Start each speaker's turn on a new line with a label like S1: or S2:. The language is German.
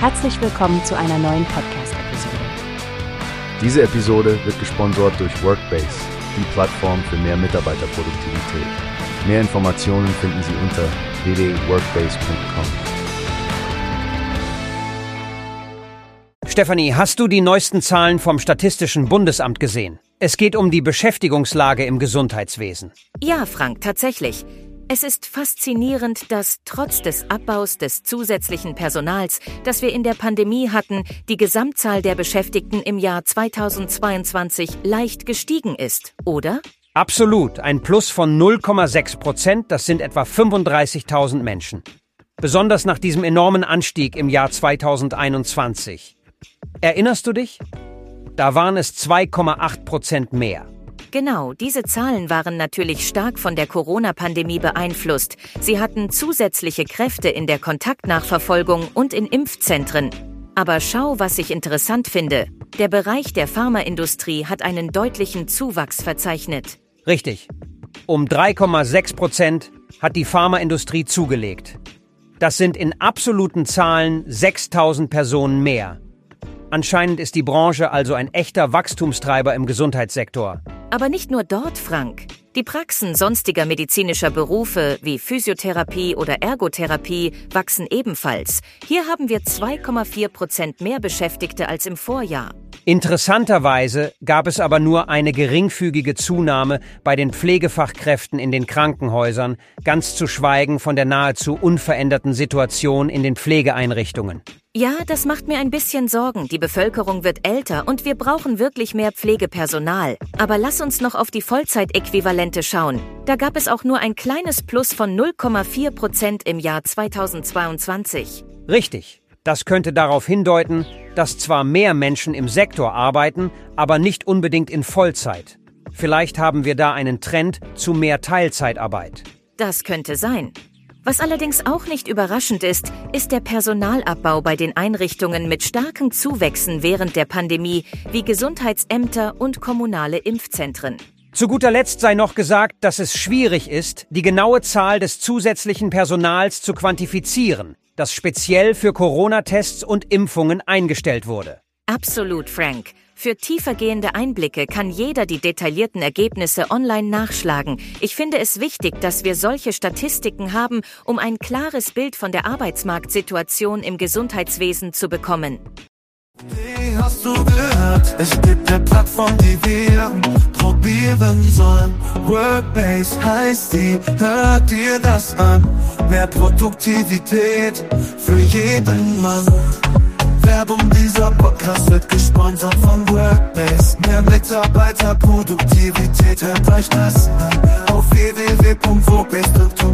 S1: Herzlich willkommen zu einer neuen Podcast-Episode.
S2: Diese Episode wird gesponsert durch Workbase, die Plattform für mehr Mitarbeiterproduktivität. Mehr Informationen finden Sie unter www.workbase.com.
S3: Stefanie, hast du die neuesten Zahlen vom Statistischen Bundesamt gesehen? Es geht um die Beschäftigungslage im Gesundheitswesen.
S4: Ja, Frank, tatsächlich. Es ist faszinierend, dass trotz des Abbaus des zusätzlichen Personals, das wir in der Pandemie hatten, die Gesamtzahl der Beschäftigten im Jahr 2022 leicht gestiegen ist, oder?
S3: Absolut, ein Plus von 0,6 Prozent, das sind etwa 35.000 Menschen. Besonders nach diesem enormen Anstieg im Jahr 2021. Erinnerst du dich? Da waren es 2,8 Prozent mehr.
S4: Genau, diese Zahlen waren natürlich stark von der Corona-Pandemie beeinflusst. Sie hatten zusätzliche Kräfte in der Kontaktnachverfolgung und in Impfzentren. Aber schau, was ich interessant finde. Der Bereich der Pharmaindustrie hat einen deutlichen Zuwachs verzeichnet.
S3: Richtig. Um 3,6 Prozent hat die Pharmaindustrie zugelegt. Das sind in absoluten Zahlen 6000 Personen mehr. Anscheinend ist die Branche also ein echter Wachstumstreiber im Gesundheitssektor.
S4: Aber nicht nur dort, Frank. Die Praxen sonstiger medizinischer Berufe wie Physiotherapie oder Ergotherapie wachsen ebenfalls. Hier haben wir 2,4 Prozent mehr Beschäftigte als im Vorjahr.
S3: Interessanterweise gab es aber nur eine geringfügige Zunahme bei den Pflegefachkräften in den Krankenhäusern, ganz zu schweigen von der nahezu unveränderten Situation in den Pflegeeinrichtungen.
S4: Ja, das macht mir ein bisschen Sorgen. Die Bevölkerung wird älter und wir brauchen wirklich mehr Pflegepersonal. Aber lass uns noch auf die Vollzeitäquivalente schauen. Da gab es auch nur ein kleines Plus von 0,4 Prozent im Jahr 2022.
S3: Richtig. Das könnte darauf hindeuten, dass zwar mehr Menschen im Sektor arbeiten, aber nicht unbedingt in Vollzeit. Vielleicht haben wir da einen Trend zu mehr Teilzeitarbeit.
S4: Das könnte sein. Was allerdings auch nicht überraschend ist, ist der Personalabbau bei den Einrichtungen mit starken Zuwächsen während der Pandemie wie Gesundheitsämter und kommunale Impfzentren.
S3: Zu guter Letzt sei noch gesagt, dass es schwierig ist, die genaue Zahl des zusätzlichen Personals zu quantifizieren, das speziell für Corona-Tests und Impfungen eingestellt wurde.
S4: Absolut, Frank. Für tiefergehende Einblicke kann jeder die detaillierten Ergebnisse online nachschlagen. Ich finde es wichtig, dass wir solche Statistiken haben, um ein klares Bild von der Arbeitsmarktsituation im Gesundheitswesen zu bekommen.
S5: Hast du gehört? Es gibt eine Plattform, die wir probieren sollen. Workbase heißt die, hört dir das an. Mehr Produktivität für jeden Mann. Werbung, dieser Podcast wird gesponsert von Workbase. Mehr Mitarbeiterproduktivität, hört euch das an. Auf www.workbase.com